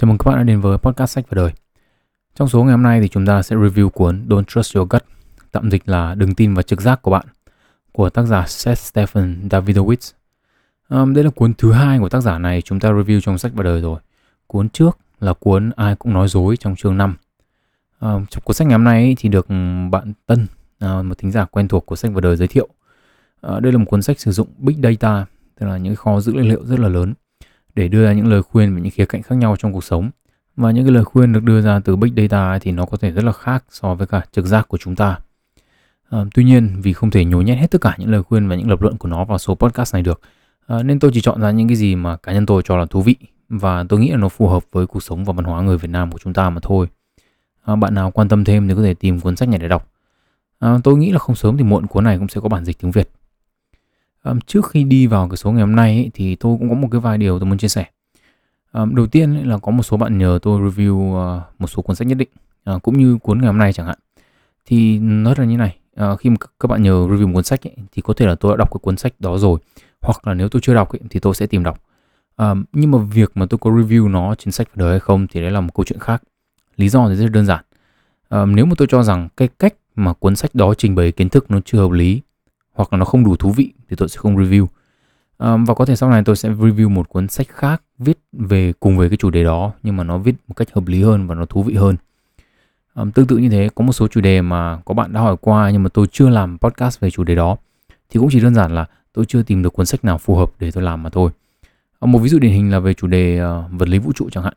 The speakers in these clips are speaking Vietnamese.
Chào mừng các bạn đã đến với podcast sách và đời. Trong số ngày hôm nay thì chúng ta sẽ review cuốn Don't Trust Your Gut, tạm dịch là Đừng tin vào trực giác của bạn, của tác giả Seth Stephen Davidowitz. Um, đây là cuốn thứ hai của tác giả này chúng ta review trong sách và đời rồi. Cuốn trước là cuốn Ai cũng nói dối trong chương 5. Um, trong cuốn sách ngày hôm nay thì được bạn Tân, uh, một thính giả quen thuộc của sách và đời giới thiệu. Uh, đây là một cuốn sách sử dụng Big Data, tức là những kho dữ liệu rất là lớn để đưa ra những lời khuyên về những khía cạnh khác nhau trong cuộc sống. Và những cái lời khuyên được đưa ra từ big data thì nó có thể rất là khác so với cả trực giác của chúng ta. À, tuy nhiên vì không thể nhồi nhét hết tất cả những lời khuyên và những lập luận của nó vào số podcast này được à, nên tôi chỉ chọn ra những cái gì mà cá nhân tôi cho là thú vị. Và tôi nghĩ là nó phù hợp với cuộc sống và văn hóa người Việt Nam của chúng ta mà thôi. À, bạn nào quan tâm thêm thì có thể tìm cuốn sách này để đọc. À, tôi nghĩ là không sớm thì muộn cuốn này cũng sẽ có bản dịch tiếng Việt um, trước khi đi vào cái số ngày hôm nay ấy, thì tôi cũng có một cái vài điều tôi muốn chia sẻ. Um, đầu tiên ấy là có một số bạn nhờ tôi review uh, một số cuốn sách nhất định uh, cũng như cuốn ngày hôm nay chẳng hạn. Thì nói là như này uh, khi mà các bạn nhờ review một cuốn sách ấy, thì có thể là tôi đã đọc cái cuốn sách đó rồi hoặc là nếu tôi chưa đọc ấy, thì tôi sẽ tìm đọc. Um, nhưng mà việc mà tôi có review nó trên sách đời hay không thì đấy là một câu chuyện khác. Lý do thì rất đơn giản. Um, nếu mà tôi cho rằng cái cách mà cuốn sách đó trình bày kiến thức nó chưa hợp lý hoặc là nó không đủ thú vị thì tôi sẽ không review. Um, và có thể sau này tôi sẽ review một cuốn sách khác viết về cùng về cái chủ đề đó nhưng mà nó viết một cách hợp lý hơn và nó thú vị hơn. Um, tương tự như thế có một số chủ đề mà có bạn đã hỏi qua nhưng mà tôi chưa làm podcast về chủ đề đó thì cũng chỉ đơn giản là tôi chưa tìm được cuốn sách nào phù hợp để tôi làm mà thôi. Um, một ví dụ điển hình là về chủ đề uh, vật lý vũ trụ chẳng hạn.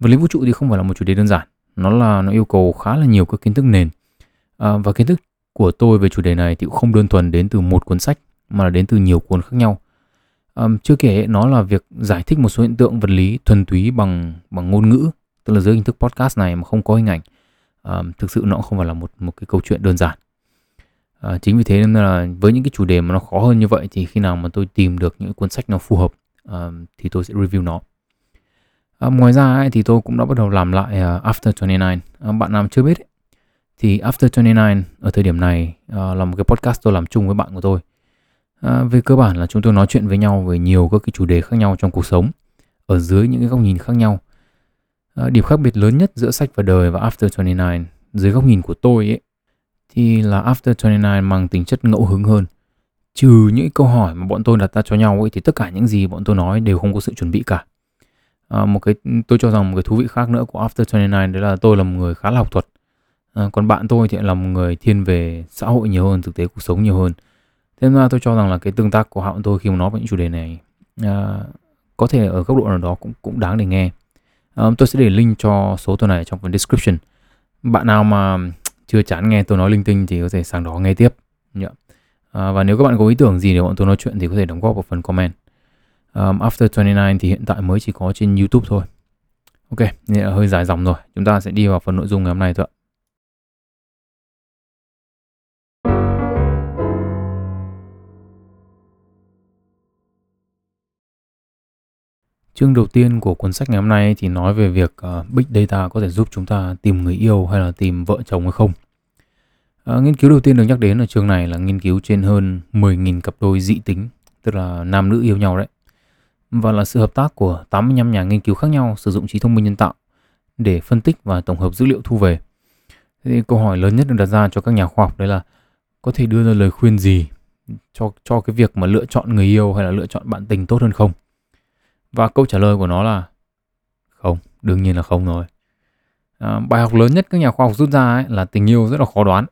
Vật lý vũ trụ thì không phải là một chủ đề đơn giản nó là nó yêu cầu khá là nhiều các kiến thức nền. Uh, và kiến thức của tôi về chủ đề này thì cũng không đơn thuần đến từ một cuốn sách mà là đến từ nhiều cuốn khác nhau. Um, chưa kể nó là việc giải thích một số hiện tượng vật lý thuần túy bằng bằng ngôn ngữ, tức là dưới hình thức podcast này mà không có hình ảnh. Um, thực sự nó không phải là một một cái câu chuyện đơn giản. Uh, chính vì thế nên là với những cái chủ đề mà nó khó hơn như vậy thì khi nào mà tôi tìm được những cuốn sách nó phù hợp um, thì tôi sẽ review nó. Um, ngoài ra ấy, thì tôi cũng đã bắt đầu làm lại uh, After 29. Uh, ờ, bạn nào chưa biết ấy, thì After 29 ở thời điểm này uh, là một cái podcast tôi làm chung với bạn của tôi. Uh, về cơ bản là chúng tôi nói chuyện với nhau về nhiều các cái chủ đề khác nhau trong cuộc sống ở dưới những cái góc nhìn khác nhau. Uh, điểm khác biệt lớn nhất giữa sách và đời và After 29 dưới góc nhìn của tôi ấy thì là After 29 mang tính chất ngẫu hứng hơn. Trừ những câu hỏi mà bọn tôi đặt ra cho nhau ấy thì tất cả những gì bọn tôi nói đều không có sự chuẩn bị cả. À, một cái tôi cho rằng một cái thú vị khác nữa của After 29 đấy là tôi là một người khá là học thuật À, còn bạn tôi thì là một người thiên về xã hội nhiều hơn, thực tế cuộc sống nhiều hơn. Thế nên là tôi cho rằng là cái tương tác của họ tôi khi mà nói về những chủ đề này à, có thể ở góc độ nào đó cũng cũng đáng để nghe. À, tôi sẽ để link cho số tôi này trong phần description. Bạn nào mà chưa chán nghe tôi nói linh tinh thì có thể sang đó nghe tiếp. Yeah. À, và nếu các bạn có ý tưởng gì để bọn tôi nói chuyện thì có thể đóng góp vào phần comment. Um, After 29 thì hiện tại mới chỉ có trên YouTube thôi. Ok, nên là hơi dài dòng rồi. Chúng ta sẽ đi vào phần nội dung ngày hôm nay thôi ạ. Chương đầu tiên của cuốn sách ngày hôm nay thì nói về việc uh, Big Data có thể giúp chúng ta tìm người yêu hay là tìm vợ chồng hay không. Uh, nghiên cứu đầu tiên được nhắc đến ở chương này là nghiên cứu trên hơn 10.000 cặp đôi dị tính, tức là nam nữ yêu nhau đấy. Và là sự hợp tác của 85 nhà nghiên cứu khác nhau sử dụng trí thông minh nhân tạo để phân tích và tổng hợp dữ liệu thu về. Thì câu hỏi lớn nhất được đặt ra cho các nhà khoa học đấy là có thể đưa ra lời khuyên gì cho cho cái việc mà lựa chọn người yêu hay là lựa chọn bạn tình tốt hơn không? Và câu trả lời của nó là không, đương nhiên là không rồi. À, bài học lớn nhất các nhà khoa học rút ra ấy là tình yêu rất là khó đoán.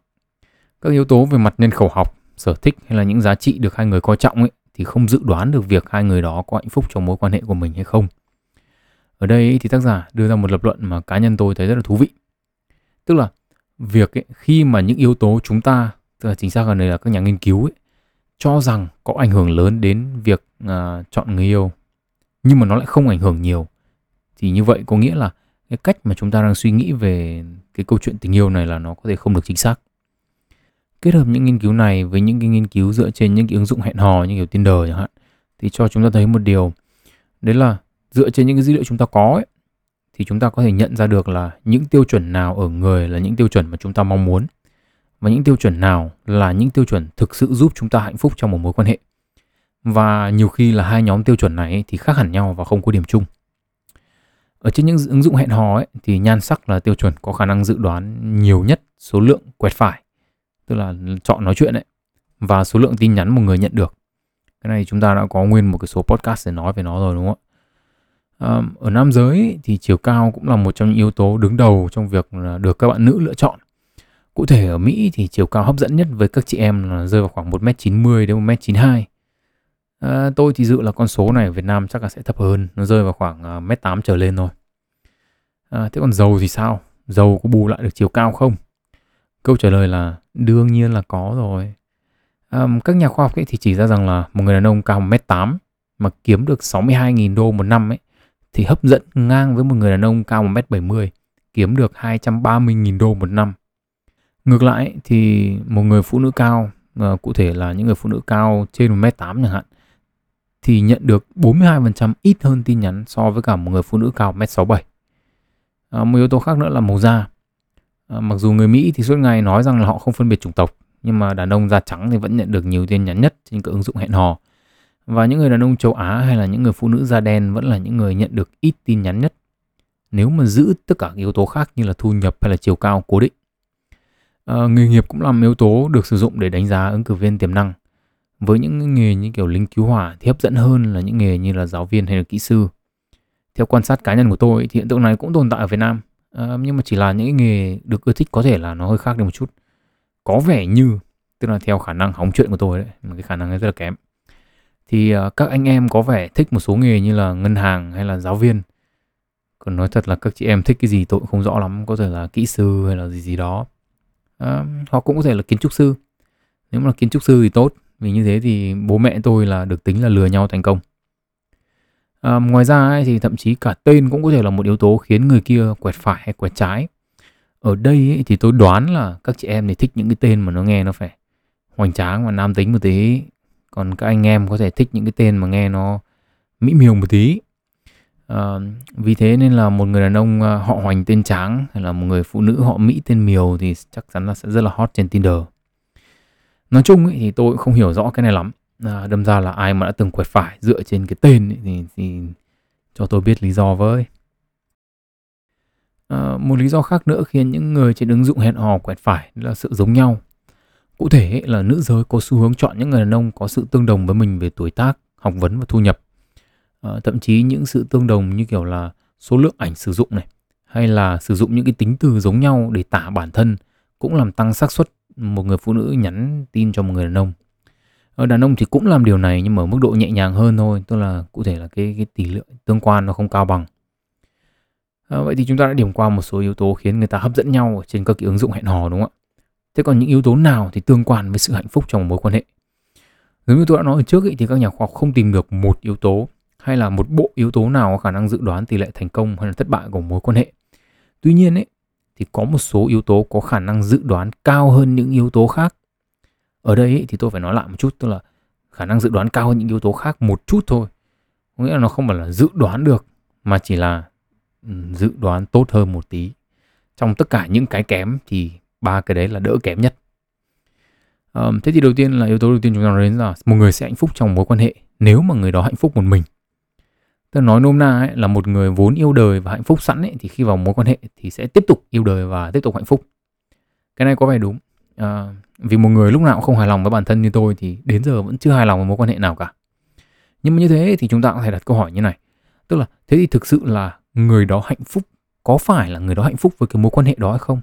Các yếu tố về mặt nhân khẩu học, sở thích hay là những giá trị được hai người coi trọng ấy thì không dự đoán được việc hai người đó có hạnh phúc trong mối quan hệ của mình hay không. Ở đây thì tác giả đưa ra một lập luận mà cá nhân tôi thấy rất là thú vị. Tức là việc ấy, khi mà những yếu tố chúng ta, tức là chính xác hơn đây là các nhà nghiên cứu ấy, cho rằng có ảnh hưởng lớn đến việc uh, chọn người yêu nhưng mà nó lại không ảnh hưởng nhiều. Thì như vậy có nghĩa là cái cách mà chúng ta đang suy nghĩ về cái câu chuyện tình yêu này là nó có thể không được chính xác. Kết hợp những nghiên cứu này với những cái nghiên cứu dựa trên những cái ứng dụng hẹn hò như kiểu Tinder chẳng hạn thì cho chúng ta thấy một điều. Đấy là dựa trên những cái dữ liệu chúng ta có ấy, thì chúng ta có thể nhận ra được là những tiêu chuẩn nào ở người là những tiêu chuẩn mà chúng ta mong muốn. Và những tiêu chuẩn nào là những tiêu chuẩn thực sự giúp chúng ta hạnh phúc trong một mối quan hệ và nhiều khi là hai nhóm tiêu chuẩn này thì khác hẳn nhau và không có điểm chung. Ở trên những ứng dụng hẹn hò ấy thì nhan sắc là tiêu chuẩn có khả năng dự đoán nhiều nhất số lượng quẹt phải, tức là chọn nói chuyện ấy, và số lượng tin nhắn một người nhận được. Cái này chúng ta đã có nguyên một cái số podcast để nói về nó rồi, đúng không ạ? Ở nam giới thì chiều cao cũng là một trong những yếu tố đứng đầu trong việc được các bạn nữ lựa chọn. Cụ thể ở Mỹ thì chiều cao hấp dẫn nhất với các chị em là rơi vào khoảng 1m90 đến 1m92 à, tôi thì dự là con số này ở Việt Nam chắc là sẽ thấp hơn nó rơi vào khoảng à, 1m8 trở lên thôi. À, thế còn dầu thì sao? Dầu có bù lại được chiều cao không? Câu trả lời là đương nhiên là có rồi. À, các nhà khoa học ấy thì chỉ ra rằng là một người đàn ông cao 1m8 mà kiếm được 62.000 đô một năm ấy thì hấp dẫn ngang với một người đàn ông cao 1m70 kiếm được 230.000 đô một năm. Ngược lại thì một người phụ nữ cao, à, cụ thể là những người phụ nữ cao trên 1m8 chẳng hạn, thì nhận được 42% ít hơn tin nhắn so với cả một người phụ nữ cao 1m67. À, một yếu tố khác nữa là màu da. À, mặc dù người Mỹ thì suốt ngày nói rằng là họ không phân biệt chủng tộc, nhưng mà đàn ông da trắng thì vẫn nhận được nhiều tin nhắn nhất trên các ứng dụng hẹn hò. Và những người đàn ông châu Á hay là những người phụ nữ da đen vẫn là những người nhận được ít tin nhắn nhất. Nếu mà giữ tất cả yếu tố khác như là thu nhập hay là chiều cao cố định. À, nghề nghiệp cũng là một yếu tố được sử dụng để đánh giá ứng cử viên tiềm năng. Với những nghề như kiểu lính cứu hỏa thì hấp dẫn hơn là những nghề như là giáo viên hay là kỹ sư. Theo quan sát cá nhân của tôi thì hiện tượng này cũng tồn tại ở Việt Nam. À, nhưng mà chỉ là những nghề được ưa thích có thể là nó hơi khác đi một chút. Có vẻ như tức là theo khả năng hóng chuyện của tôi đấy mà cái khả năng ấy rất là kém. Thì uh, các anh em có vẻ thích một số nghề như là ngân hàng hay là giáo viên. Còn nói thật là các chị em thích cái gì tôi cũng không rõ lắm có thể là kỹ sư hay là gì gì đó. À, họ cũng có thể là kiến trúc sư. Nếu mà là kiến trúc sư thì tốt vì như thế thì bố mẹ tôi là được tính là lừa nhau thành công. À, ngoài ra ấy, thì thậm chí cả tên cũng có thể là một yếu tố khiến người kia quẹt phải hay quẹt trái. Ở đây ấy, thì tôi đoán là các chị em thì thích những cái tên mà nó nghe nó phải hoành tráng và nam tính một tí. Còn các anh em có thể thích những cái tên mà nghe nó mỹ miều một tí. À, vì thế nên là một người đàn ông à, họ hoành tên tráng hay là một người phụ nữ họ mỹ tên miều thì chắc chắn là sẽ rất là hot trên tinder nói chung ấy, thì tôi cũng không hiểu rõ cái này lắm à, đâm ra là ai mà đã từng quẹt phải dựa trên cái tên ấy, thì, thì cho tôi biết lý do với À, một lý do khác nữa khiến những người trên ứng dụng hẹn hò quẹt phải là sự giống nhau. Cụ thể là nữ giới có xu hướng chọn những người đàn ông có sự tương đồng với mình về tuổi tác, học vấn và thu nhập. À, thậm chí những sự tương đồng như kiểu là số lượng ảnh sử dụng này hay là sử dụng những cái tính từ giống nhau để tả bản thân cũng làm tăng xác suất một người phụ nữ nhắn tin cho một người đàn ông. Ở đàn ông thì cũng làm điều này nhưng mà ở mức độ nhẹ nhàng hơn thôi, tức là cụ thể là cái cái tỷ lệ tương quan nó không cao bằng. À, vậy thì chúng ta đã điểm qua một số yếu tố khiến người ta hấp dẫn nhau trên các cái ứng dụng hẹn hò đúng không ạ? Thế còn những yếu tố nào thì tương quan với sự hạnh phúc trong một mối quan hệ? Giống như tôi đã nói ở trước ý, thì các nhà khoa học không tìm được một yếu tố hay là một bộ yếu tố nào có khả năng dự đoán tỷ lệ thành công hay là thất bại của mối quan hệ. Tuy nhiên ấy, thì có một số yếu tố có khả năng dự đoán cao hơn những yếu tố khác. Ở đây ấy, thì tôi phải nói lại một chút tức là khả năng dự đoán cao hơn những yếu tố khác một chút thôi. Có nghĩa là nó không phải là dự đoán được mà chỉ là ừ, dự đoán tốt hơn một tí trong tất cả những cái kém thì ba cái đấy là đỡ kém nhất um, thế thì đầu tiên là yếu tố đầu tiên chúng ta nói đến là một người sẽ hạnh phúc trong mối quan hệ nếu mà người đó hạnh phúc một mình Tôi nói nôm na ấy, là một người vốn yêu đời và hạnh phúc sẵn ấy, thì khi vào mối quan hệ thì sẽ tiếp tục yêu đời và tiếp tục hạnh phúc. Cái này có vẻ đúng. À, vì một người lúc nào cũng không hài lòng với bản thân như tôi thì đến giờ vẫn chưa hài lòng với mối quan hệ nào cả. Nhưng mà như thế thì chúng ta có thể đặt câu hỏi như này. Tức là thế thì thực sự là người đó hạnh phúc có phải là người đó hạnh phúc với cái mối quan hệ đó hay không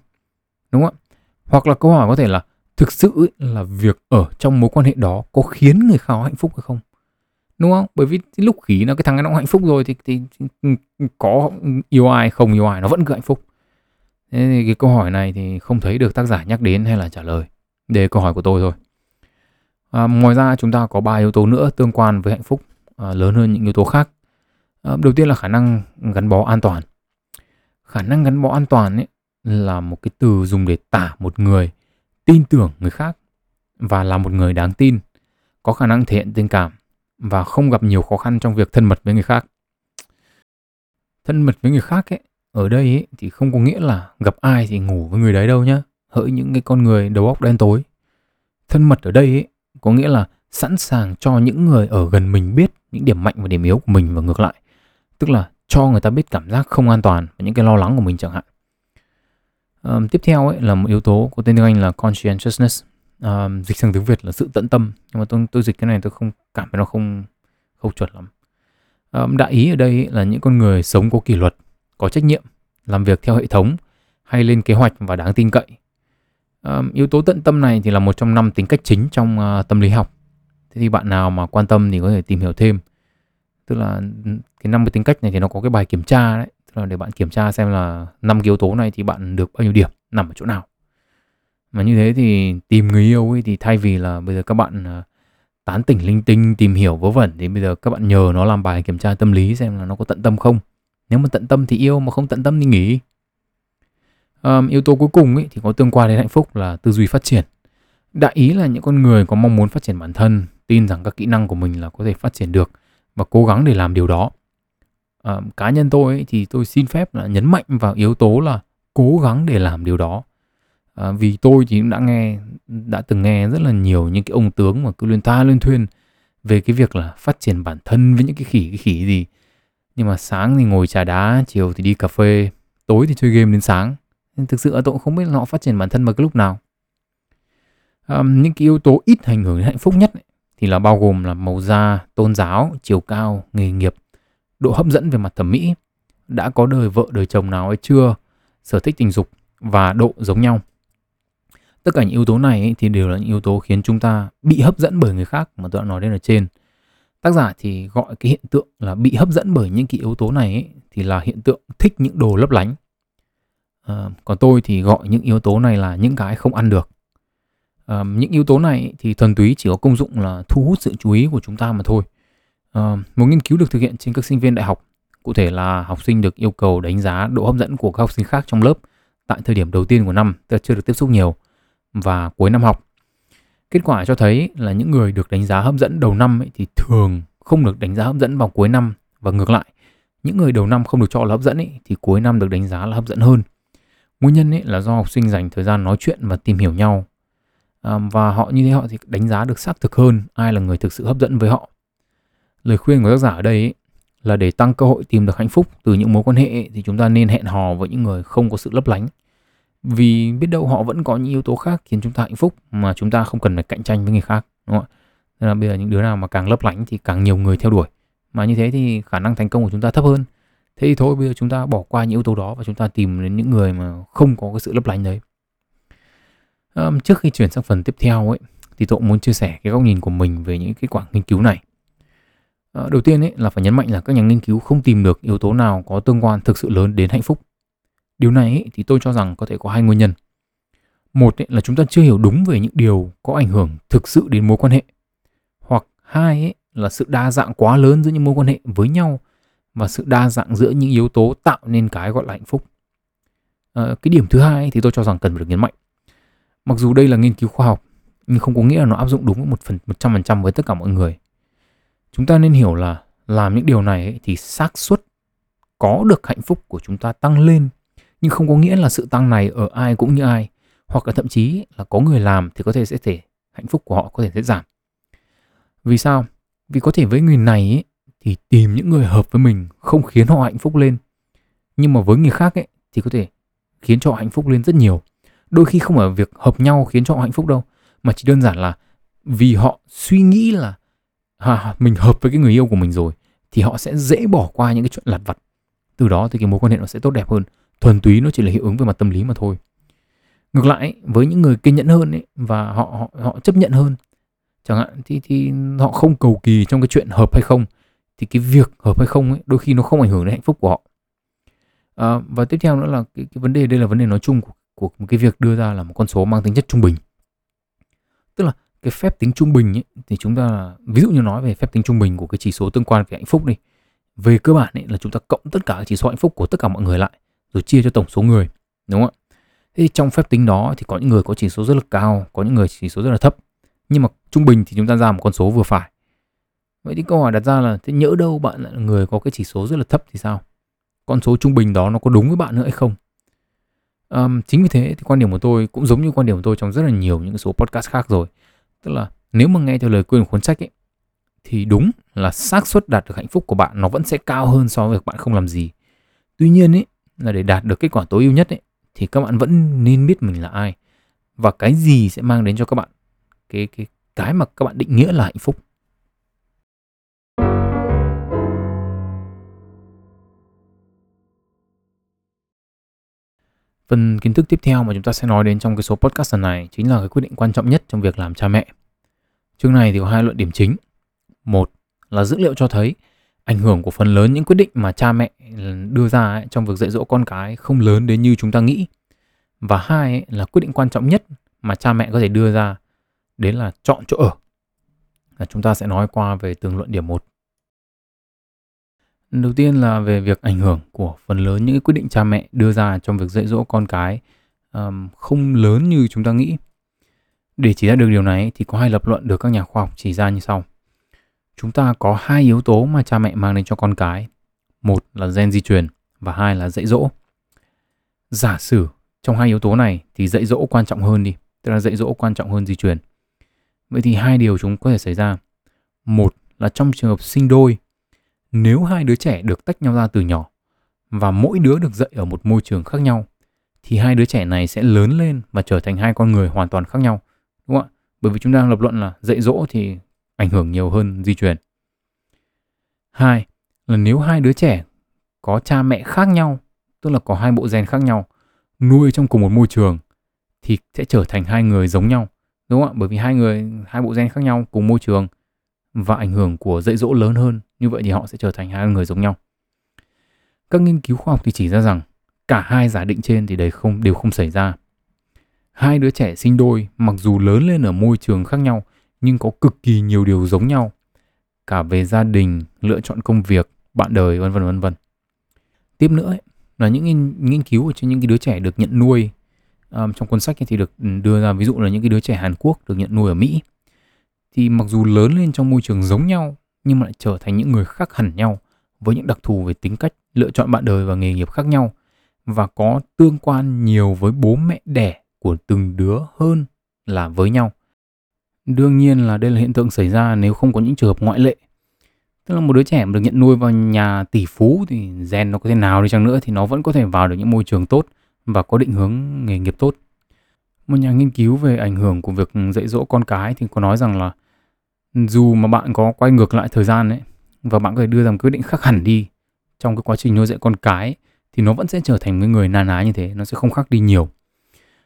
đúng không ạ hoặc là câu hỏi có thể là thực sự là việc ở trong mối quan hệ đó có khiến người khác hạnh phúc hay không đúng không? Bởi vì lúc khỉ nó cái thằng nó cũng hạnh phúc rồi thì, thì, thì ừ, ừ, có yêu ai không yêu ai nó vẫn cứ hạnh phúc. Thế thì cái câu hỏi này thì không thấy được tác giả nhắc đến hay là trả lời. Để câu hỏi của tôi thôi. À, ngoài ra chúng ta có ba yếu tố nữa tương quan với hạnh phúc à, lớn hơn những yếu tố khác. À, đầu tiên là khả năng gắn bó an toàn. Khả năng gắn bó an toàn ấy là một cái từ dùng để tả một người tin tưởng người khác và là một người đáng tin có khả năng thể hiện tình cảm và không gặp nhiều khó khăn trong việc thân mật với người khác. Thân mật với người khác ấy ở đây ấy, thì không có nghĩa là gặp ai thì ngủ với người đấy đâu nhá. Hỡi những cái con người đầu óc đen tối. Thân mật ở đây ấy, có nghĩa là sẵn sàng cho những người ở gần mình biết những điểm mạnh và điểm yếu của mình và ngược lại. Tức là cho người ta biết cảm giác không an toàn và những cái lo lắng của mình chẳng hạn. Um, tiếp theo ấy là một yếu tố có tên tiếng Anh là conscientiousness uh, dịch sang tiếng Việt là sự tận tâm. Nhưng mà tôi tôi dịch cái này tôi không cảm thấy nó không không chuẩn lắm. Um, đại ý ở đây là những con người sống có kỷ luật có trách nhiệm làm việc theo hệ thống hay lên kế hoạch và đáng tin cậy. Um, yếu tố tận tâm này thì là một trong năm tính cách chính trong uh, tâm lý học. Thế thì bạn nào mà quan tâm thì có thể tìm hiểu thêm. Tức là cái năm cái tính cách này thì nó có cái bài kiểm tra đấy. Tức là để bạn kiểm tra xem là năm yếu tố này thì bạn được bao nhiêu điểm nằm ở chỗ nào mà như thế thì tìm người yêu ấy thì thay vì là bây giờ các bạn à, tán tỉnh linh tinh tìm hiểu vớ vẩn thì bây giờ các bạn nhờ nó làm bài kiểm tra tâm lý xem là nó có tận tâm không. Nếu mà tận tâm thì yêu mà không tận tâm thì nghỉ. Um, yếu tố cuối cùng ấy, thì có tương quan đến hạnh phúc là tư duy phát triển. Đại ý là những con người có mong muốn phát triển bản thân tin rằng các kỹ năng của mình là có thể phát triển được và cố gắng để làm điều đó. Um, cá nhân tôi ấy, thì tôi xin phép là nhấn mạnh vào yếu tố là cố gắng để làm điều đó à, vì tôi thì cũng đã nghe đã từng nghe rất là nhiều những cái ông tướng mà cứ luyên ta luyên thuyên về cái việc là phát triển bản thân với những cái khỉ cái khỉ gì. Nhưng mà sáng thì ngồi trà đá chiều thì đi cà phê tối thì chơi game đến sáng. Nên thực sự tôi cũng không biết là họ phát triển bản thân vào cái lúc nào. À, những cái yếu tố ít ảnh hưởng đến hạnh phúc nhất ấy, thì là bao gồm là màu da tôn giáo chiều cao nghề nghiệp độ hấp dẫn về mặt thẩm mỹ đã có đời vợ đời chồng nào hay chưa sở thích tình dục và độ giống nhau tất cả những yếu tố này ấy, thì đều là những yếu tố khiến chúng ta bị hấp dẫn bởi người khác mà tôi đã nói đến ở trên. Tác giả thì gọi cái hiện tượng là bị hấp dẫn bởi những cái yếu tố này ấy, thì là hiện tượng thích những đồ lấp lánh. À, còn tôi thì gọi những yếu tố này là những cái không ăn được. À, những yếu tố này thì thuần túy chỉ có công dụng là thu hút sự chú ý của chúng ta mà thôi. À, một nghiên cứu được thực hiện trên các sinh viên đại học cụ thể là học sinh được yêu cầu đánh giá độ hấp dẫn của các học sinh khác trong lớp tại thời điểm đầu tiên của năm tức là chưa được tiếp xúc nhiều và cuối năm học. Kết quả cho thấy là những người được đánh giá hấp dẫn đầu năm ấy thì thường không được đánh giá hấp dẫn vào cuối năm và ngược lại. Những người đầu năm không được cho là hấp dẫn ấy thì cuối năm được đánh giá là hấp dẫn hơn. Nguyên nhân ấy là do học sinh dành thời gian nói chuyện và tìm hiểu nhau. À, và họ như thế họ thì đánh giá được xác thực hơn ai là người thực sự hấp dẫn với họ. Lời khuyên của tác giả ở đây ấy, là để tăng cơ hội tìm được hạnh phúc từ những mối quan hệ ấy, thì chúng ta nên hẹn hò với những người không có sự lấp lánh vì biết đâu họ vẫn có những yếu tố khác khiến chúng ta hạnh phúc mà chúng ta không cần phải cạnh tranh với người khác đúng không ạ? Nên là bây giờ những đứa nào mà càng lấp lánh thì càng nhiều người theo đuổi. Mà như thế thì khả năng thành công của chúng ta thấp hơn. Thế thì thôi bây giờ chúng ta bỏ qua những yếu tố đó và chúng ta tìm đến những người mà không có cái sự lấp lánh đấy. À, trước khi chuyển sang phần tiếp theo ấy thì tôi cũng muốn chia sẻ cái góc nhìn của mình về những kết quả nghiên cứu này. À, đầu tiên ấy là phải nhấn mạnh là các nhà nghiên cứu không tìm được yếu tố nào có tương quan thực sự lớn đến hạnh phúc. Điều này ấy, thì tôi cho rằng có thể có hai nguyên nhân. Một ấy, là chúng ta chưa hiểu đúng về những điều có ảnh hưởng thực sự đến mối quan hệ. Hoặc hai ấy, là sự đa dạng quá lớn giữa những mối quan hệ với nhau và sự đa dạng giữa những yếu tố tạo nên cái gọi là hạnh phúc. À, cái điểm thứ hai ấy, thì tôi cho rằng cần phải được nhấn mạnh. Mặc dù đây là nghiên cứu khoa học nhưng không có nghĩa là nó áp dụng đúng một phần một trăm phần trăm với tất cả mọi người. Chúng ta nên hiểu là làm những điều này ấy, thì xác suất có được hạnh phúc của chúng ta tăng lên nhưng không có nghĩa là sự tăng này ở ai cũng như ai hoặc là thậm chí là có người làm thì có thể sẽ thể hạnh phúc của họ có thể sẽ giảm. Vì sao? Vì có thể với người này ấy, thì tìm những người hợp với mình không khiến họ hạnh phúc lên. Nhưng mà với người khác ấy, thì có thể khiến cho họ hạnh phúc lên rất nhiều. Đôi khi không phải việc hợp nhau khiến cho họ hạnh phúc đâu mà chỉ đơn giản là vì họ suy nghĩ là à, mình hợp với cái người yêu của mình rồi thì họ sẽ dễ bỏ qua những cái chuyện lặt vặt. Từ đó thì cái mối quan hệ nó sẽ tốt đẹp hơn thuần túy nó chỉ là hiệu ứng về mặt tâm lý mà thôi. Ngược lại với những người kiên nhẫn hơn ấy, và họ họ họ chấp nhận hơn chẳng hạn thì thì họ không cầu kỳ trong cái chuyện hợp hay không thì cái việc hợp hay không ấy, đôi khi nó không ảnh hưởng đến hạnh phúc của họ. À, và tiếp theo nữa là cái, cái vấn đề đây là vấn đề nói chung của, của một cái việc đưa ra là một con số mang tính chất trung bình. Tức là cái phép tính trung bình ấy, thì chúng ta ví dụ như nói về phép tính trung bình của cái chỉ số tương quan về hạnh phúc đi. Về cơ bản ấy là chúng ta cộng tất cả chỉ số hạnh phúc của tất cả mọi người lại rồi chia cho tổng số người đúng không ạ? Thế trong phép tính đó thì có những người có chỉ số rất là cao có những người chỉ số rất là thấp. Nhưng mà trung bình thì chúng ta ra một con số vừa phải. Vậy thì câu hỏi đặt ra là thế nhỡ đâu bạn là người có cái chỉ số rất là thấp thì sao? Con số trung bình đó nó có đúng với bạn nữa hay không? Um, chính vì thế thì quan điểm của tôi cũng giống như quan điểm của tôi trong rất là nhiều những số podcast khác rồi. Tức là nếu mà nghe theo lời khuyên của cuốn sách ấy thì đúng là xác suất đạt được hạnh phúc của bạn nó vẫn sẽ cao hơn so với việc bạn không làm gì. Tuy nhiên ấy là để đạt được kết quả tối ưu nhất ấy, thì các bạn vẫn nên biết mình là ai và cái gì sẽ mang đến cho các bạn cái cái cái mà các bạn định nghĩa là hạnh phúc. Phần kiến thức tiếp theo mà chúng ta sẽ nói đến trong cái số podcast này chính là cái quyết định quan trọng nhất trong việc làm cha mẹ. Chương này thì có hai luận điểm chính. Một là dữ liệu cho thấy ảnh hưởng của phần lớn những quyết định mà cha mẹ đưa ra ấy, trong việc dạy dỗ con cái không lớn đến như chúng ta nghĩ. Và hai ấy, là quyết định quan trọng nhất mà cha mẹ có thể đưa ra đấy là chọn chỗ ở. Là chúng ta sẽ nói qua về từng luận điểm một. Đầu tiên là về việc ảnh hưởng của phần lớn những quyết định cha mẹ đưa ra trong việc dạy dỗ con cái um, không lớn như chúng ta nghĩ. Để chỉ ra được điều này thì có hai lập luận được các nhà khoa học chỉ ra như sau. Chúng ta có hai yếu tố mà cha mẹ mang đến cho con cái. Một là gen di truyền và hai là dạy dỗ. Giả sử trong hai yếu tố này thì dạy dỗ quan trọng hơn đi, tức là dạy dỗ quan trọng hơn di truyền. Vậy thì hai điều chúng có thể xảy ra. Một là trong trường hợp sinh đôi nếu hai đứa trẻ được tách nhau ra từ nhỏ và mỗi đứa được dạy ở một môi trường khác nhau thì hai đứa trẻ này sẽ lớn lên và trở thành hai con người hoàn toàn khác nhau đúng không ạ bởi vì chúng ta đang lập luận là dạy dỗ thì ảnh hưởng nhiều hơn di truyền. Hai là nếu hai đứa trẻ có cha mẹ khác nhau, tức là có hai bộ gen khác nhau, nuôi trong cùng một môi trường, thì sẽ trở thành hai người giống nhau, đúng không ạ? Bởi vì hai người, hai bộ gen khác nhau cùng môi trường và ảnh hưởng của dạy dỗ lớn hơn, như vậy thì họ sẽ trở thành hai người giống nhau. Các nghiên cứu khoa học thì chỉ ra rằng cả hai giả định trên thì đều không đều không xảy ra. Hai đứa trẻ sinh đôi, mặc dù lớn lên ở môi trường khác nhau nhưng có cực kỳ nhiều điều giống nhau. Cả về gia đình lựa chọn công việc bạn đời vân vân vân vân. Tiếp nữa ấy, là những nghiên, cứu ở trên những cái đứa trẻ được nhận nuôi. Um, trong cuốn sách thì được ừ, đưa ra ví dụ là những cái đứa trẻ Hàn Quốc được nhận nuôi ở Mỹ. Thì mặc dù lớn lên trong môi trường giống nhau nhưng mà lại trở thành những người khác hẳn nhau với những đặc thù về tính cách, lựa chọn bạn đời và nghề nghiệp khác nhau và có tương quan nhiều với bố mẹ đẻ của từng đứa hơn là với nhau. Đương nhiên là đây là hiện tượng xảy ra nếu không có những trường hợp ngoại lệ. Tức là một đứa trẻ mà được nhận nuôi vào nhà tỷ phú thì gen nó có thế nào đi chăng nữa thì nó vẫn có thể vào được những môi trường tốt và có định hướng nghề nghiệp tốt. Một nhà nghiên cứu về ảnh hưởng của việc dạy dỗ con cái thì có nói rằng là dù mà bạn có quay ngược lại thời gian ấy và bạn có thể đưa ra một quyết định khác hẳn đi trong cái quá trình nuôi dạy con cái thì nó vẫn sẽ trở thành một người na ná như thế, nó sẽ không khác đi nhiều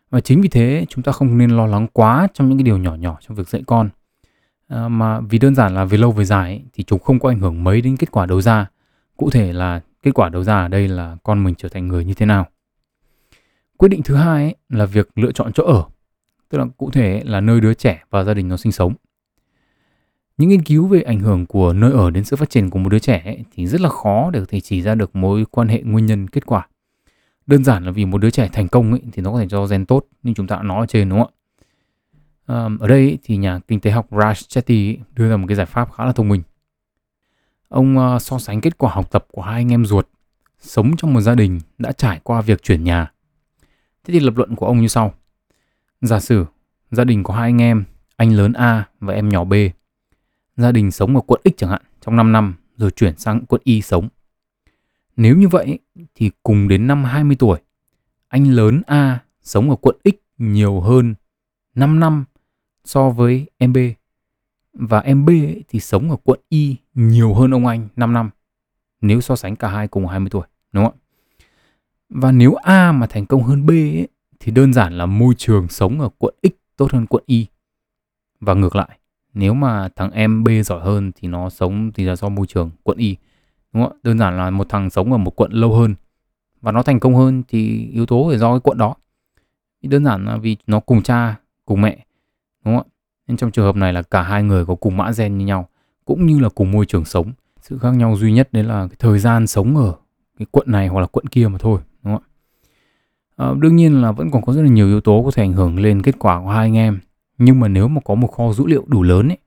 và chính vì thế chúng ta không nên lo lắng quá trong những cái điều nhỏ nhỏ trong việc dạy con. À, mà vì đơn giản là về lâu về dài ấy, thì chúng không có ảnh hưởng mấy đến kết quả đầu ra. Cụ thể là kết quả đầu ra ở đây là con mình trở thành người như thế nào. Quyết định thứ hai ấy, là việc lựa chọn chỗ ở tức là cụ thể là nơi đứa trẻ và gia đình nó sinh sống. Những nghiên cứu về ảnh hưởng của nơi ở đến sự phát triển của một đứa trẻ ấy, thì rất là khó để có thể chỉ ra được mối quan hệ nguyên nhân kết quả. Đơn giản là vì một đứa trẻ thành công ấy, thì nó có thể do gen tốt như chúng ta đã nói ở trên đúng không ạ? À, ở đây ấy, thì nhà kinh tế học Raj Chetty đưa ra một cái giải pháp khá là thông minh. Ông uh, so sánh kết quả học tập của hai anh em ruột sống trong một gia đình đã trải qua việc chuyển nhà. Thế thì lập luận của ông như sau. Giả sử gia đình có hai anh em, anh lớn A và em nhỏ B gia đình sống ở quận X chẳng hạn trong 5 năm rồi chuyển sang quận Y sống. Nếu như vậy thì cùng đến năm 20 tuổi, anh lớn A sống ở quận X nhiều hơn 5 năm so với em B và em B thì sống ở quận Y nhiều hơn ông anh 5 năm nếu so sánh cả hai cùng 20 tuổi, đúng không ạ? Và nếu A mà thành công hơn B ấy, thì đơn giản là môi trường sống ở quận X tốt hơn quận Y. Và ngược lại, nếu mà thằng em B giỏi hơn thì nó sống thì là do môi trường quận Y đúng không ạ? Đơn giản là một thằng sống ở một quận lâu hơn. Và nó thành công hơn thì yếu tố phải do cái quận đó. Đơn giản là vì nó cùng cha cùng mẹ. Đúng không ạ? Nên trong trường hợp này là cả hai người có cùng mã gen như nhau cũng như là cùng môi trường sống. Sự khác nhau duy nhất đấy là cái thời gian sống ở cái quận này hoặc là quận kia mà thôi đúng không ạ? À, đương nhiên là vẫn còn có rất là nhiều yếu tố có thể ảnh hưởng lên kết quả của hai anh em. Nhưng mà nếu mà có một kho dữ liệu đủ lớn ấy,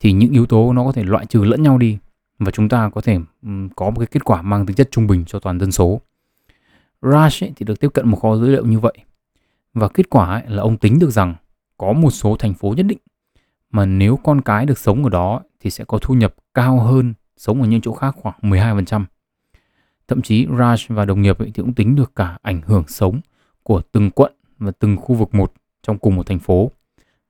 thì những yếu tố nó có thể loại trừ lẫn nhau đi và chúng ta có thể có một cái kết quả mang tính chất trung bình cho toàn dân số. Rush ấy, thì được tiếp cận một kho dữ liệu như vậy và kết quả ấy là ông tính được rằng có một số thành phố nhất định mà nếu con cái được sống ở đó thì sẽ có thu nhập cao hơn sống ở những chỗ khác khoảng 12%. Thậm chí Raj và đồng nghiệp ấy thì cũng tính được cả ảnh hưởng sống của từng quận và từng khu vực một trong cùng một thành phố.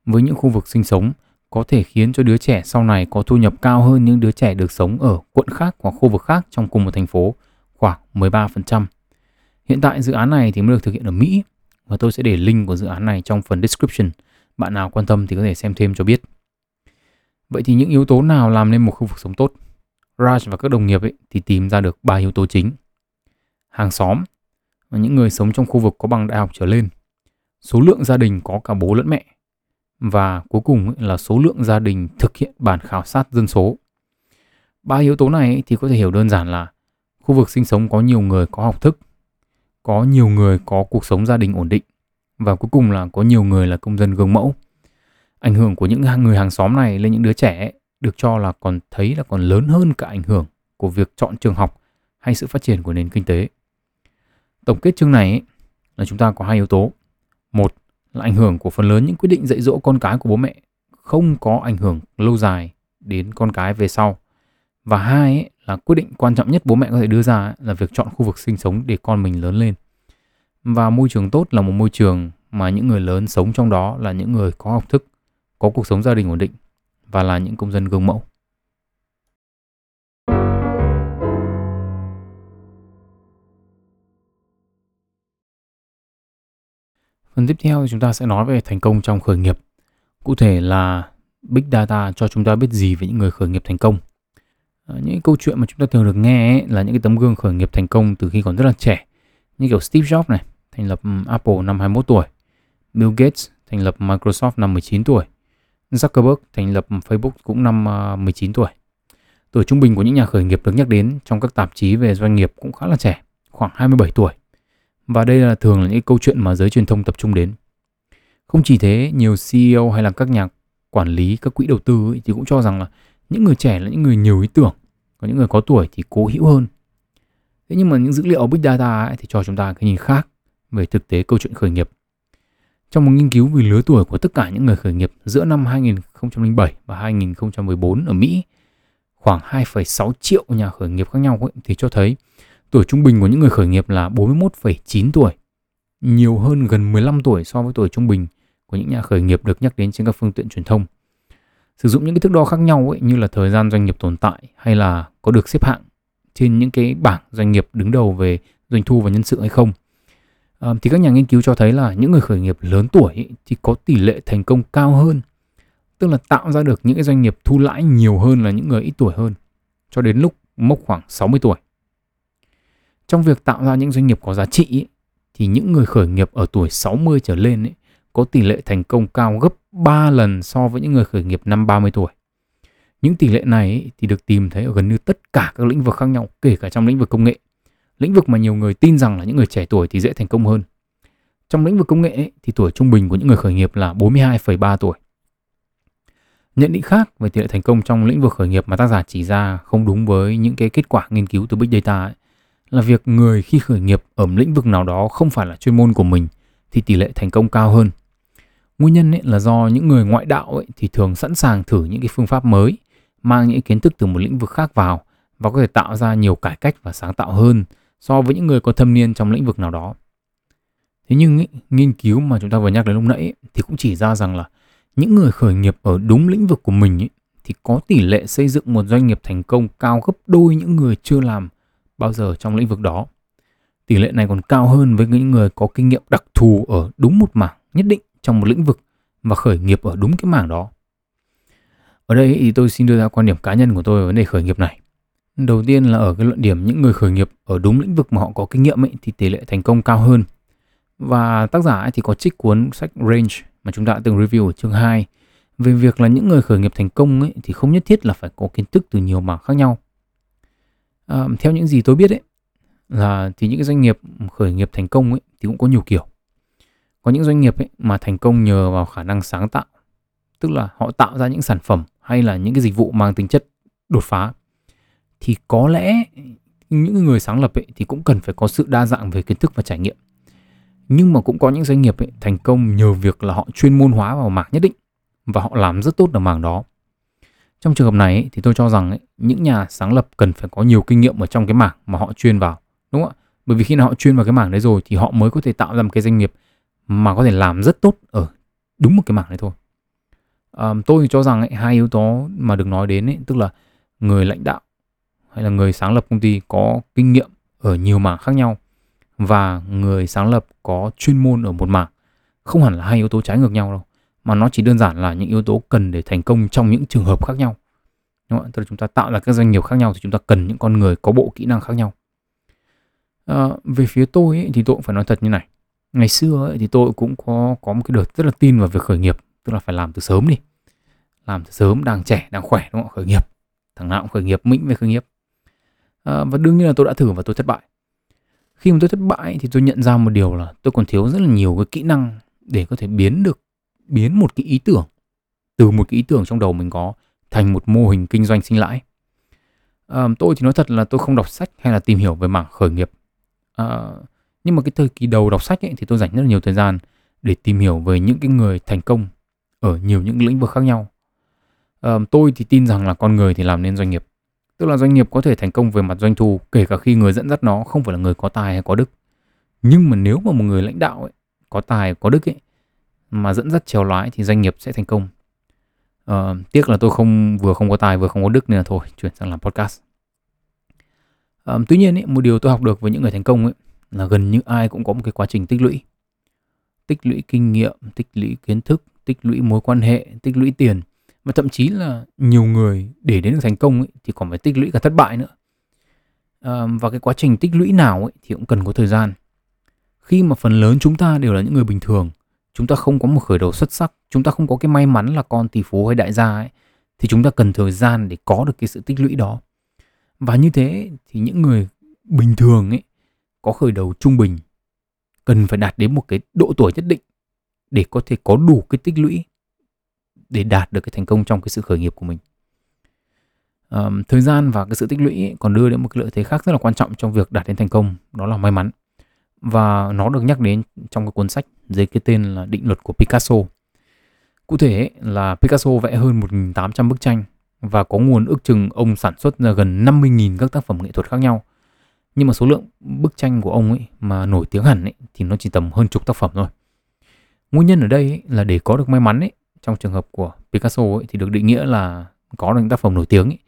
Với những khu vực sinh sống có thể khiến cho đứa trẻ sau này có thu nhập cao hơn những đứa trẻ được sống ở quận khác hoặc khu vực khác trong cùng một thành phố, khoảng 13%. Hiện tại dự án này thì mới được thực hiện ở Mỹ, và tôi sẽ để link của dự án này trong phần description. Bạn nào quan tâm thì có thể xem thêm cho biết. Vậy thì những yếu tố nào làm nên một khu vực sống tốt? Raj và các đồng nghiệp ấy thì tìm ra được ba yếu tố chính. Hàng xóm và những người sống trong khu vực có bằng đại học trở lên. Số lượng gia đình có cả bố lẫn mẹ. Và cuối cùng là số lượng gia đình thực hiện bản khảo sát dân số. Ba yếu tố này thì có thể hiểu đơn giản là khu vực sinh sống có nhiều người có học thức, có nhiều người có cuộc sống gia đình ổn định và cuối cùng là có nhiều người là công dân gương mẫu. Ảnh hưởng của những người hàng xóm này lên những đứa trẻ được cho là còn thấy là còn lớn hơn cả ảnh hưởng của việc chọn trường học hay sự phát triển của nền kinh tế. Tổng kết chương này là chúng ta có hai yếu tố. Một là ảnh hưởng của phần lớn những quyết định dạy dỗ con cái của bố mẹ không có ảnh hưởng lâu dài đến con cái về sau. Và hai là quyết định quan trọng nhất bố mẹ có thể đưa ra là việc chọn khu vực sinh sống để con mình lớn lên. Và môi trường tốt là một môi trường mà những người lớn sống trong đó là những người có học thức, có cuộc sống gia đình ổn định và là những công dân gương mẫu. Phần tiếp theo chúng ta sẽ nói về thành công trong khởi nghiệp. Cụ thể là Big Data cho chúng ta biết gì về những người khởi nghiệp thành công. Ờ, những câu chuyện mà chúng ta thường được nghe ấy, là những cái tấm gương khởi nghiệp thành công từ khi còn rất là trẻ. Như kiểu Steve Jobs này, thành lập Apple năm 21 tuổi. Bill Gates thành lập Microsoft năm 19 tuổi. Zuckerberg thành lập Facebook cũng năm ờ, 19 tuổi. Tuổi trung bình của những nhà khởi nghiệp được nhắc đến trong các tạp chí về doanh nghiệp cũng khá là trẻ, khoảng 27 tuổi. Và đây là thường là những câu chuyện mà giới truyền thông tập trung đến. Không chỉ thế, nhiều CEO hay là các nhà quản lý, các quỹ đầu tư ấy, thì cũng cho rằng là những người trẻ là những người nhiều ý tưởng, còn những người có tuổi thì cố hữu hơn. Thế nhưng mà những dữ liệu Big Data ấy thì cho chúng ta cái nhìn khác về thực tế câu chuyện khởi nghiệp. Trong một nghiên cứu về lứa tuổi của tất cả những người khởi nghiệp giữa năm 2007 và 2014 ở Mỹ, khoảng 2,6 triệu nhà khởi nghiệp khác nhau ấy, thì cho thấy tuổi trung bình của những người khởi nghiệp là 41,9 tuổi, nhiều hơn gần 15 tuổi so với tuổi trung bình của những nhà khởi nghiệp được nhắc đến trên các phương tiện truyền thông. Sử dụng những cái thước đo khác nhau ấy, như là thời gian doanh nghiệp tồn tại hay là có được xếp hạng trên những cái bảng doanh nghiệp đứng đầu về doanh thu và nhân sự hay không à, thì các nhà nghiên cứu cho thấy là những người khởi nghiệp lớn tuổi ấy, thì có tỷ lệ thành công cao hơn tức là tạo ra được những cái doanh nghiệp thu lãi nhiều hơn là những người ít tuổi hơn cho đến lúc mốc khoảng 60 tuổi. Trong việc tạo ra những doanh nghiệp có giá trị ấy, thì những người khởi nghiệp ở tuổi 60 trở lên ấy, có tỷ lệ thành công cao gấp 3 lần so với những người khởi nghiệp năm 30 tuổi. Những tỷ lệ này ấy, thì được tìm thấy ở gần như tất cả các lĩnh vực khác nhau, kể cả trong lĩnh vực công nghệ lĩnh vực mà nhiều người tin rằng là những người trẻ tuổi thì dễ thành công hơn. Trong lĩnh vực công nghệ ấy, thì tuổi trung bình của những người khởi nghiệp là 42,3 tuổi. Nhận định khác về tỷ lệ thành công trong lĩnh vực khởi nghiệp mà tác giả chỉ ra không đúng với những cái kết quả nghiên cứu từ Big Data ấy, là việc người khi khởi nghiệp ở lĩnh vực nào đó không phải là chuyên môn của mình thì tỷ lệ thành công cao hơn. Nguyên nhân ấy là do những người ngoại đạo ấy thì thường sẵn sàng thử những cái phương pháp mới, mang những kiến thức từ một lĩnh vực khác vào và có thể tạo ra nhiều cải cách và sáng tạo hơn so với những người có thâm niên trong lĩnh vực nào đó. Thế nhưng ý, nghiên cứu mà chúng ta vừa nhắc đến lúc nãy ý, thì cũng chỉ ra rằng là những người khởi nghiệp ở đúng lĩnh vực của mình ý, thì có tỷ lệ xây dựng một doanh nghiệp thành công cao gấp đôi những người chưa làm bao giờ trong lĩnh vực đó. Tỷ lệ này còn cao hơn với những người có kinh nghiệm đặc thù ở đúng một mảng nhất định trong một lĩnh vực và khởi nghiệp ở đúng cái mảng đó. Ở đây thì tôi xin đưa ra quan điểm cá nhân của tôi về vấn đề khởi nghiệp này. Đầu tiên là ở cái luận điểm những người khởi nghiệp ở đúng lĩnh vực mà họ có kinh nghiệm ấy, thì tỷ lệ thành công cao hơn. Và tác giả ấy thì có trích cuốn sách Range mà chúng ta đã từng review ở chương 2 về việc là những người khởi nghiệp thành công ấy, thì không nhất thiết là phải có kiến thức từ nhiều mảng khác nhau. À, theo những gì tôi biết ấy là thì những cái doanh nghiệp khởi nghiệp thành công ấy thì cũng có nhiều kiểu. Có những doanh nghiệp ấy mà thành công nhờ vào khả năng sáng tạo, tức là họ tạo ra những sản phẩm hay là những cái dịch vụ mang tính chất đột phá thì có lẽ những người sáng lập ấy thì cũng cần phải có sự đa dạng về kiến thức và trải nghiệm nhưng mà cũng có những doanh nghiệp ấy thành công nhờ việc là họ chuyên môn hóa vào mảng nhất định và họ làm rất tốt ở mảng đó trong trường hợp này ấy, thì tôi cho rằng ấy, những nhà sáng lập cần phải có nhiều kinh nghiệm ở trong cái mảng mà họ chuyên vào, đúng không ạ? Bởi vì khi nào họ chuyên vào cái mảng đấy rồi thì họ mới có thể tạo ra một cái doanh nghiệp mà có thể làm rất tốt ở đúng một cái mảng đấy thôi. À, tôi cho rằng ấy, hai yếu tố mà được nói đến ấy, tức là người lãnh đạo hay là người sáng lập công ty có kinh nghiệm ở nhiều mảng khác nhau và người sáng lập có chuyên môn ở một mảng không hẳn là hai yếu tố trái ngược nhau đâu mà nó chỉ đơn giản là những yếu tố cần để thành công trong những trường hợp khác nhau. Đúng không? tức là chúng ta tạo ra các doanh nghiệp khác nhau thì chúng ta cần những con người có bộ kỹ năng khác nhau. À, về phía tôi ấy, thì tôi cũng phải nói thật như này. Ngày xưa ấy, thì tôi cũng có có một cái đợt rất là tin vào việc khởi nghiệp. Tức là phải làm từ sớm đi. Làm từ sớm đang trẻ đang khỏe đúng không khởi nghiệp. Thằng nào cũng khởi nghiệp mĩnh về khởi nghiệp. À, và đương nhiên là tôi đã thử và tôi thất bại. Khi mà tôi thất bại thì tôi nhận ra một điều là tôi còn thiếu rất là nhiều cái kỹ năng để có thể biến được biến một cái ý tưởng từ một cái ý tưởng trong đầu mình có thành một mô hình kinh doanh sinh lãi. À, tôi thì nói thật là tôi không đọc sách hay là tìm hiểu về mảng khởi nghiệp. À, nhưng mà cái thời kỳ đầu đọc sách ấy, thì tôi dành rất là nhiều thời gian để tìm hiểu về những cái người thành công ở nhiều những lĩnh vực khác nhau. À, tôi thì tin rằng là con người thì làm nên doanh nghiệp. Tức là doanh nghiệp có thể thành công về mặt doanh thu kể cả khi người dẫn dắt nó không phải là người có tài hay có đức. Nhưng mà nếu mà một người lãnh đạo ấy, có tài có đức ấy mà dẫn dắt trèo lái thì doanh nghiệp sẽ thành công. Uh, tiếc là tôi không vừa không có tài vừa không có đức nên là thôi chuyển sang làm podcast. Um, tuy nhiên ý, một điều tôi học được với những người thành công ấy là gần như ai cũng có một cái quá trình tích lũy. Tích lũy kinh nghiệm tích lũy kiến thức tích lũy mối quan hệ tích lũy tiền. Và thậm chí là nhiều người để đến được thành công ấy, thì còn phải tích lũy cả thất bại nữa. À, và cái quá trình tích lũy nào ấy, thì cũng cần có thời gian. Khi mà phần lớn chúng ta đều là những người bình thường chúng ta không có một khởi đầu xuất sắc chúng ta không có cái may mắn là con tỷ phú hay đại gia ấy thì chúng ta cần thời gian để có được cái sự tích lũy đó. Và như thế thì những người bình thường ấy có khởi đầu trung bình cần phải đạt đến một cái độ tuổi nhất định để có thể có đủ cái tích lũy để đạt được cái thành công trong cái sự khởi nghiệp của mình. Um, thời gian và cái sự tích lũy còn đưa đến một cái lợi thế khác rất là quan trọng trong việc đạt đến thành công đó là may mắn và nó được nhắc đến trong cái cuốn sách dưới cái tên là định luật của Picasso. Cụ thể là Picasso vẽ hơn 1.800 bức tranh và có nguồn ước chừng ông sản xuất ra gần 50.000 các tác phẩm nghệ thuật khác nhau. Nhưng mà số lượng bức tranh của ông ấy mà nổi tiếng hẳn ấy thì nó chỉ tầm hơn chục tác phẩm thôi. Nguyên nhân ở đây ấy là để có được may mắn ấy, trong trường hợp của Picasso ấy thì được định nghĩa là có được những tác phẩm nổi tiếng ấy,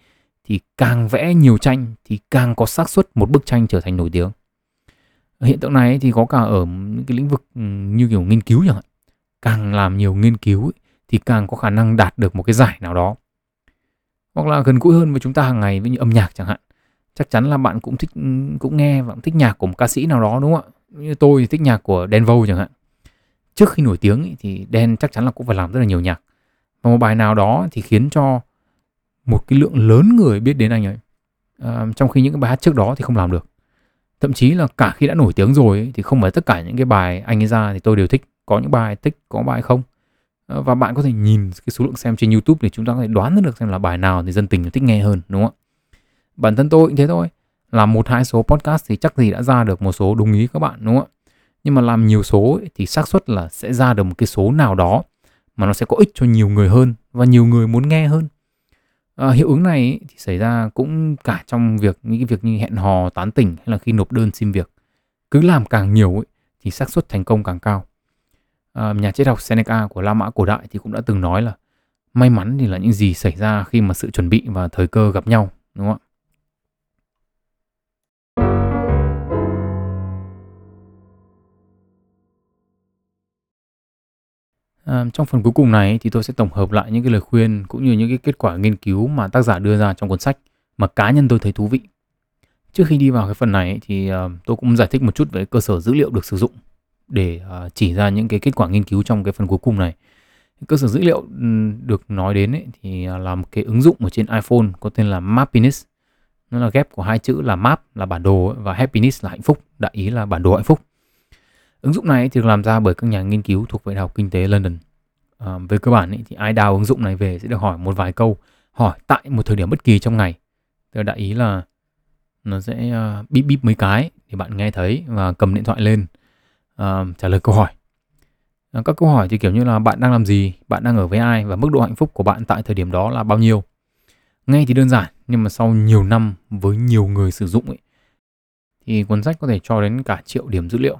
thì càng vẽ nhiều tranh thì càng có xác suất một bức tranh trở thành nổi tiếng hiện tượng này thì có cả ở những cái lĩnh vực ừ, như kiểu nghiên cứu chẳng hạn. Càng làm nhiều nghiên cứu ấy, thì càng có khả năng đạt được một cái giải nào đó. Hoặc là gần gũi hơn với chúng ta hàng ngày với như âm nhạc chẳng hạn. Chắc chắn là bạn cũng thích ừ, cũng nghe và cũng thích nhạc của một ca sĩ nào đó đúng không ạ? Như tôi thì thích nhạc của Dan Vâu chẳng hạn. Trước khi nổi tiếng ấy, thì Dan chắc chắn là cũng phải làm rất là nhiều nhạc. Và một bài nào đó thì khiến cho một cái lượng lớn người biết đến anh ấy. À, trong khi những cái bài hát trước đó thì không làm được thậm chí là cả khi đã nổi tiếng rồi ấy, thì không phải tất cả những cái bài anh ấy ra thì tôi đều thích. Có những bài thích có bài không. Ờ, và bạn có thể nhìn cái số lượng xem trên YouTube để chúng ta có thể đoán được xem là bài nào thì dân tình thích nghe hơn đúng không ạ? Bản thân tôi cũng thế thôi. Làm một hai số podcast thì chắc gì đã ra được một số đúng ý các bạn đúng không ạ? Nhưng mà làm nhiều số ấy, thì xác suất là sẽ ra được một cái số nào đó mà nó sẽ có ích cho nhiều người hơn và nhiều người muốn nghe hơn. À, hiệu ứng này thì xảy ra cũng cả trong việc những cái việc như hẹn hò tán tỉnh hay là khi nộp đơn xin việc. Cứ làm càng nhiều ấy, thì xác suất thành công càng cao. À, nhà triết học Seneca của La Mã cổ đại thì cũng đã từng nói là may mắn thì là những gì xảy ra khi mà sự chuẩn bị và thời cơ gặp nhau đúng không ạ? À, trong phần cuối cùng này thì tôi sẽ tổng hợp lại những cái lời khuyên cũng như những cái kết quả nghiên cứu mà tác giả đưa ra trong cuốn sách mà cá nhân tôi thấy thú vị. Trước khi đi vào cái phần này thì uh, tôi cũng giải thích một chút về cơ sở dữ liệu được sử dụng để uh, chỉ ra những cái kết quả nghiên cứu trong cái phần cuối cùng này. Cơ sở dữ liệu được nói đến ấy, thì ờ, là một cái ứng dụng ở trên iPhone có tên là Mappiness. Nó là ghép của hai chữ là map là bản đồ và happiness là hạnh phúc, đại ý là bản đồ hạnh phúc. Ứng dụng này thì được làm ra bởi các nhà nghiên cứu thuộc Đại học Kinh tế London. À, về cơ bản ý, thì ai đào ứng dụng này về sẽ được hỏi một vài câu hỏi tại một thời điểm bất kỳ trong ngày. Tôi đại ý là nó sẽ uh, bíp bíp mấy cái để bạn nghe thấy và cầm điện thoại lên uh, trả lời câu hỏi. À, các câu hỏi thì kiểu như là bạn đang làm gì, bạn đang ở với ai và mức độ hạnh phúc của bạn tại thời điểm đó là bao nhiêu. Nghe thì đơn giản nhưng mà sau nhiều năm với nhiều người sử dụng ấy thì cuốn sách có thể cho đến cả triệu điểm dữ liệu.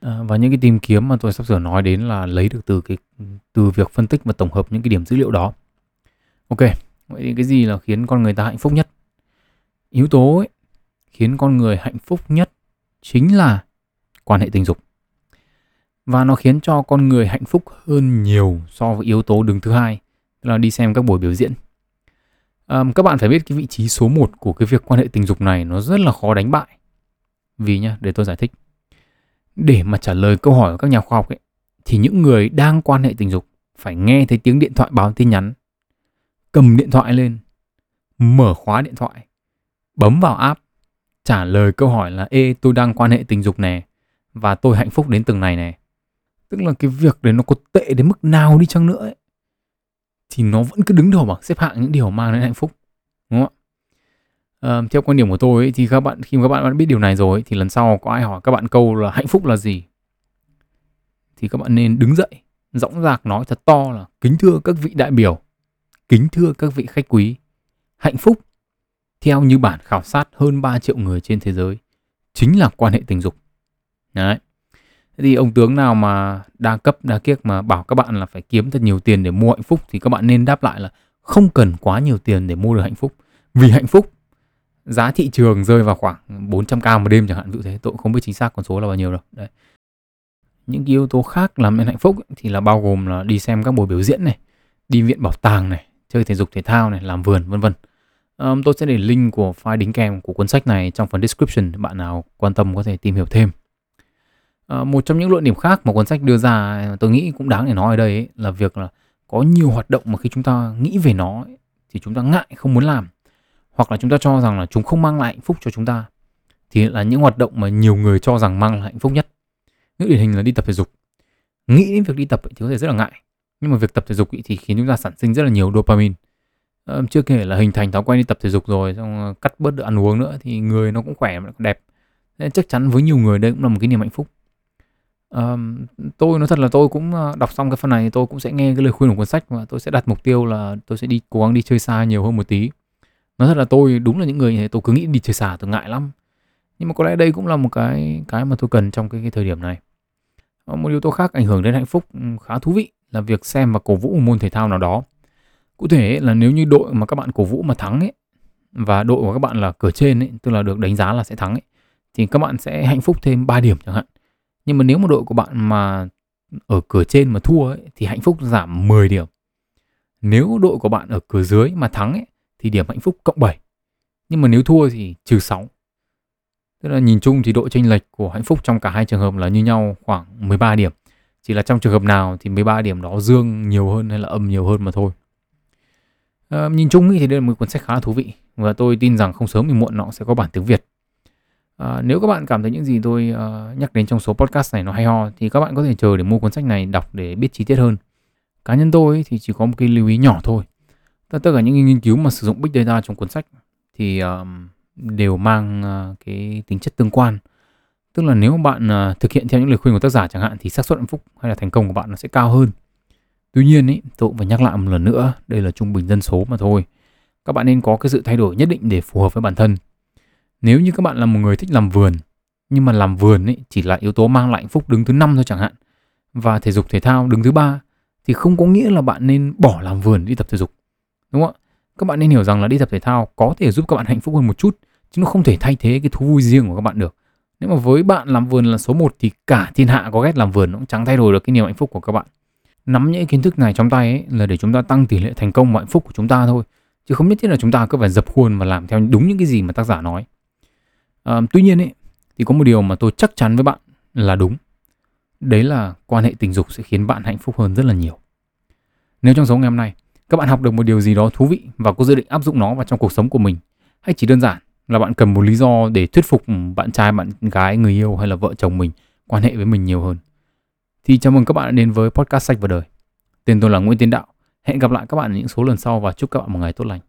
À, và những cái tìm kiếm mà tôi sắp sửa nói đến là lấy được từ cái từ việc phân tích và tổng hợp những cái điểm dữ liệu đó. Ok, vậy thì cái gì là khiến con người ta hạnh phúc nhất? Yếu tố ấy, khiến con người hạnh phúc nhất chính là quan hệ tình dục. Và nó khiến cho con người hạnh phúc hơn nhiều so với yếu tố đứng thứ hai, là đi xem các buổi biểu diễn. À, các bạn phải biết cái vị trí số 1 của cái việc quan hệ tình dục này nó rất là khó đánh bại. Vì nhá, để tôi giải thích. Để mà trả lời câu hỏi của các nhà khoa học ấy, thì những người đang quan hệ tình dục phải nghe thấy tiếng điện thoại báo tin nhắn, cầm điện thoại lên, mở khóa điện thoại, bấm vào app, trả lời câu hỏi là Ê tôi đang quan hệ tình dục nè và tôi hạnh phúc đến từng này nè. Tức là cái việc đấy nó có tệ đến mức nào đi chăng nữa ấy, thì nó vẫn cứ đứng đầu bảng xếp hạng những điều mang đến hạnh phúc. Đúng không ạ? Ờ, theo quan điểm của tôi ấy, thì các bạn khi mà các bạn đã biết điều này rồi thì lần sau có ai hỏi các bạn câu là hạnh phúc là gì thì các bạn nên đứng dậy dõng dạc nói thật to là kính thưa các vị đại biểu kính thưa các vị khách quý. Hạnh phúc theo như bản khảo sát hơn 3 triệu người trên thế giới chính là quan hệ tình dục. Đấy. Thì ông tướng nào mà đa cấp đa kiếc mà bảo các bạn là phải kiếm thật nhiều tiền để mua hạnh phúc thì các bạn nên đáp lại là không cần quá nhiều tiền để mua được hạnh phúc. Vì hạnh phúc giá thị trường rơi vào khoảng 400k một đêm chẳng hạn ví thế. Tôi cũng không biết chính xác con số là bao nhiêu đâu. Đấy. Những yếu tố khác làm nên hạnh phúc thì là bao gồm là đi xem các buổi biểu diễn này đi viện bảo tàng này chơi thể dục thể thao này làm vườn vân vân. Um, tôi sẽ để link của file đính kèm của cuốn sách này trong phần description bạn nào quan tâm có thể tìm hiểu thêm. Uh, một trong những luận điểm khác mà cuốn sách đưa ra tôi nghĩ cũng đáng để nói ở đây ấy, là việc là có nhiều hoạt động mà khi chúng ta nghĩ về nó ấy, thì chúng ta ngại không muốn làm hoặc là chúng ta cho rằng là chúng không mang lại hạnh phúc cho chúng ta thì là những hoạt động mà nhiều người cho rằng mang lại hạnh phúc nhất. Những điển hình là đi tập thể dục. Nghĩ đến việc đi tập thì có thể rất là ngại nhưng mà việc tập thể dục thì khiến chúng ta sản sinh rất là nhiều dopamine. Ờ, chưa kể là hình thành thói quen đi tập thể dục rồi xong cắt bớt được ăn uống nữa thì người nó cũng khỏe và đẹp. Nên chắc chắn với nhiều người đây cũng là một cái niềm hạnh phúc. Um, tôi nói thật là tôi cũng ờ, đọc xong cái phần này tôi cũng sẽ nghe cái lời khuyên của cuốn sách và tôi sẽ đặt mục tiêu là tôi sẽ đi cố gắng đi chơi xa nhiều hơn một tí nói thật là tôi đúng là những người như thế tôi cứ nghĩ đi chơi xả tôi ngại lắm. Nhưng mà có lẽ đây cũng là một cái cái mà tôi cần trong cái, cái thời điểm này. Ờ, một yếu tố khác ảnh hưởng đến hạnh phúc ừ, khá thú vị là việc xem và cổ vũ một môn thể thao nào đó. Cụ thể là nếu như đội mà các bạn cổ vũ mà thắng ấy và đội của các bạn là cửa trên ấy tức là được đánh giá là sẽ thắng ấy thì các bạn sẽ hạnh phúc thêm 3 điểm chẳng hạn. Nhưng mà nếu mà đội của bạn mà ở cửa trên mà thua ấy, thì hạnh phúc giảm 10 điểm. Nếu đội của bạn ở cửa dưới mà thắng ấy, thì điểm hạnh phúc cộng 7. Nhưng mà nếu thua thì trừ 6. Tức là nhìn chung thì độ chênh lệch của hạnh phúc trong cả hai trường hợp là như nhau khoảng 13 điểm. Chỉ là trong trường hợp nào thì 13 điểm đó dương nhiều hơn hay là âm nhiều hơn mà thôi. À, nhìn chung thì đây là một cuốn sách khá là thú vị và tôi tin rằng không sớm thì muộn nó sẽ có bản tiếng Việt. À, nếu các bạn cảm thấy những gì tôi uh, nhắc đến trong số podcast này nó hay ho thì các bạn có thể chờ để mua cuốn sách này đọc để biết chi tiết hơn. Cá nhân tôi thì chỉ có một cái lưu ý nhỏ thôi tất cả những nghiên cứu mà sử dụng big data trong cuốn sách thì um, đều mang uh, cái tính chất tương quan. Tức là nếu bạn uh, thực hiện theo những lời khuyên của tác giả chẳng hạn thì xác suất hạnh phúc hay là thành công của bạn nó sẽ cao hơn. Tuy nhiên ý, tôi cũng phải nhắc lại một lần nữa đây là trung bình dân số mà thôi. Các bạn nên có cái sự thay đổi nhất định để phù hợp với bản thân. Nếu như các bạn là một người thích làm vườn nhưng mà làm vườn ý, chỉ là yếu tố mang lại hạnh phúc đứng thứ năm thôi chẳng hạn và thể dục thể thao đứng thứ ba thì không có nghĩa là bạn nên bỏ làm vườn đi tập thể dục đúng không ạ? Các bạn nên hiểu rằng là đi tập thể thao có thể giúp các bạn hạnh phúc hơn một chút chứ nó không thể thay thế cái thú vui riêng của các bạn được. Nếu mà với bạn làm vườn là số 1 thì cả thiên hạ có ghét làm vườn nó cũng chẳng thay đổi được cái niềm hạnh phúc của các bạn. Nắm những kiến thức này trong tay ấy là để chúng ta tăng tỷ lệ thành công và hạnh phúc của chúng ta thôi chứ không nhất thiết là chúng ta cứ phải dập khuôn và làm theo đúng những cái gì mà tác giả nói. À, tuy nhiên ấy thì có một điều mà tôi chắc chắn với bạn là đúng. Đấy là quan hệ tình dục sẽ khiến bạn hạnh phúc hơn rất là nhiều. Nếu trong số ngày hôm nay các bạn học được một điều gì đó thú vị và có dự định áp dụng nó vào trong cuộc sống của mình? Hay chỉ đơn giản là bạn cần một lý do để thuyết phục ừ, bạn trai, bạn gái, người yêu hay là vợ chồng mình quan hệ với mình nhiều hơn? Thì chào mừng các bạn đã đến với podcast sách và đời. Tên tôi là nguyễn tiến đạo. Hẹn gặp lại các bạn ở những số lần sau và chúc các bạn một ngày tốt lành.